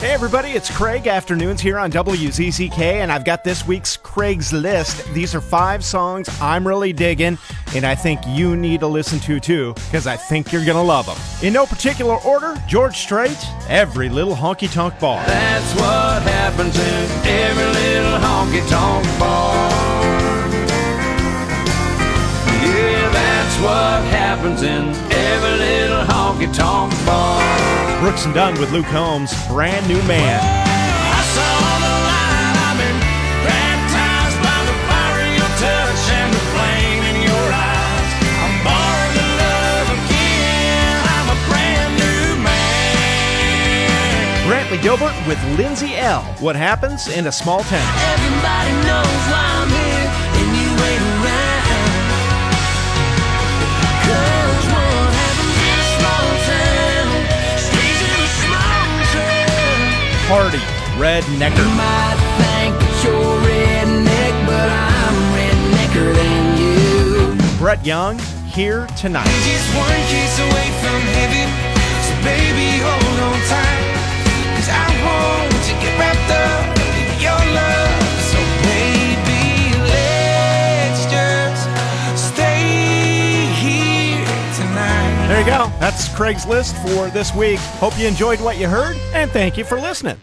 Hey everybody, it's Craig Afternoons here on WZZK, and I've got this week's Craig's List. These are five songs I'm really digging, and I think you need to listen to too, because I think you're gonna love them. In no particular order, George Strait, Every Little Honky Tonk Bar. That's what happens in every little honky tonk bar. Yeah, that's what happens in every little honky tonk bar. Brooks and Dunn with Luke Combs, Brand New Man. I saw the light, I've been baptized by the fire in your touch and the flame in your eyes. I'm born to love again, I'm a brand new man. Brantley Gilbert with Lindsay Ell. What happens in a small town. Hardy, Red Necker. You might think that you're redneck, but I'm rednecker than you. Brett Young, Here Tonight. There you go. That's Craig's list for this week. Hope you enjoyed what you heard, and thank you for listening.